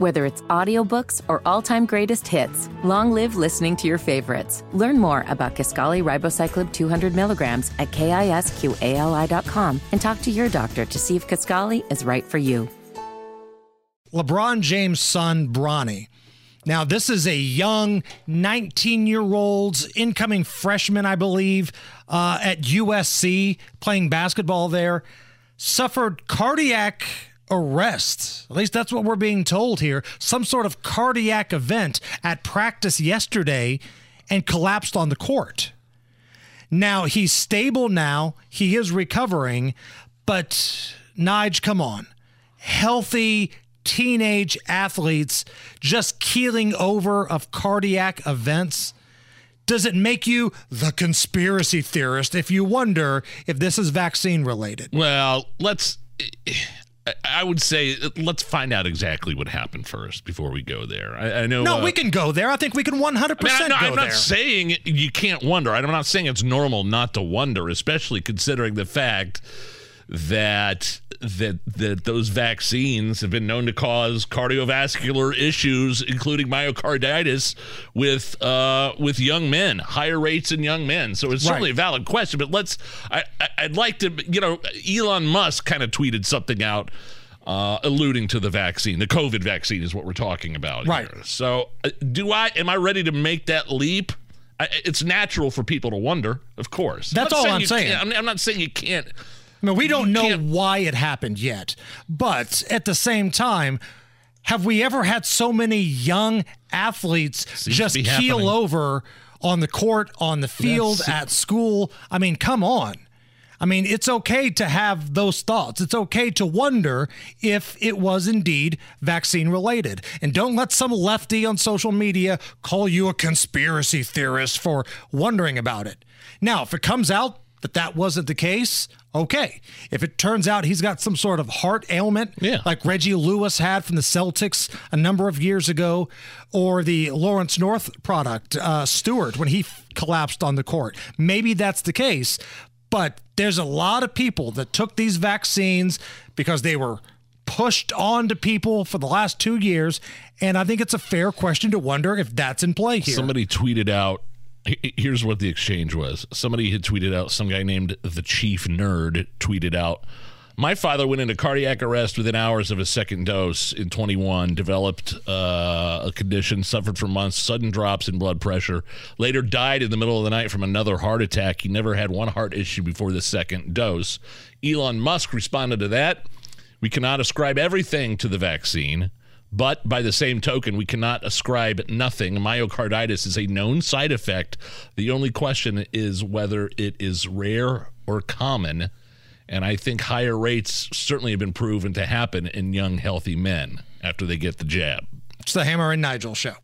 Whether it's audiobooks or all-time greatest hits, long live listening to your favorites. Learn more about Kisqali Ribociclib 200 milligrams at kisqali.com and talk to your doctor to see if Kisqali is right for you. LeBron James' son, Bronny. Now, this is a young 19 year old incoming freshman, I believe, uh, at USC playing basketball there. Suffered cardiac arrest. At least that's what we're being told here. Some sort of cardiac event at practice yesterday and collapsed on the court. Now, he's stable now. He is recovering, but Nige, come on. Healthy teenage athletes just keeling over of cardiac events? Does it make you the conspiracy theorist if you wonder if this is vaccine related? Well, let's. I would say let's find out exactly what happened first before we go there. I, I know. No, uh, we can go there. I think we can 100% I mean, I, no, go I'm not saying you can't wonder. I'm not saying it's normal not to wonder, especially considering the fact that that that those vaccines have been known to cause cardiovascular issues, including myocarditis, with uh, with young men, higher rates in young men. So it's certainly Right. a valid question. But let's. I, I, I'd like to. You know, Elon Musk kind of tweeted something out. Uh, alluding to the vaccine, the COVID vaccine is what we're talking about. Right. Here. So, uh, do I? Am I ready to make that leap? I, it's natural for people to wonder, of course. That's not all I'm saying. I'm, I'm not saying you can't. I mean, we don't know why it happened yet. But at the same time, have we ever had so many young athletes Seems just keel happening. over on the court, on the field, at school? I mean, come on. I mean, it's okay to have those thoughts. It's okay to wonder if it was indeed vaccine related. And don't let some lefty on social media call you a conspiracy theorist for wondering about it. Now, if it comes out that that wasn't the case, okay. If it turns out he's got some sort of heart ailment, Yeah. like Reggie Lewis had from the Celtics a number of years ago, or the Lawrence North product, uh, Stewart, when he f- collapsed on the court, maybe that's the case. But there's a lot of people that took these vaccines because they were pushed on to people for the last two years. And I think it's a fair question to wonder if that's in play here. Somebody tweeted out. He- Here's what the exchange was. Somebody had tweeted out. Some guy named the Chief Nerd tweeted out. My father went into cardiac arrest within hours of his second dose in 21. Developed uh, a condition, suffered for months, sudden drops in blood pressure. Later died in the middle of the night from another heart attack. He never had one heart issue before the second dose. Elon Musk responded to that. We cannot ascribe everything to the vaccine. But by the same token, we cannot ascribe nothing. Myocarditis is a known side effect. The only question is whether it is rare or common. And I think higher rates certainly have been proven to happen in young, healthy men after they get the jab. It's the Hammer and Nigel show.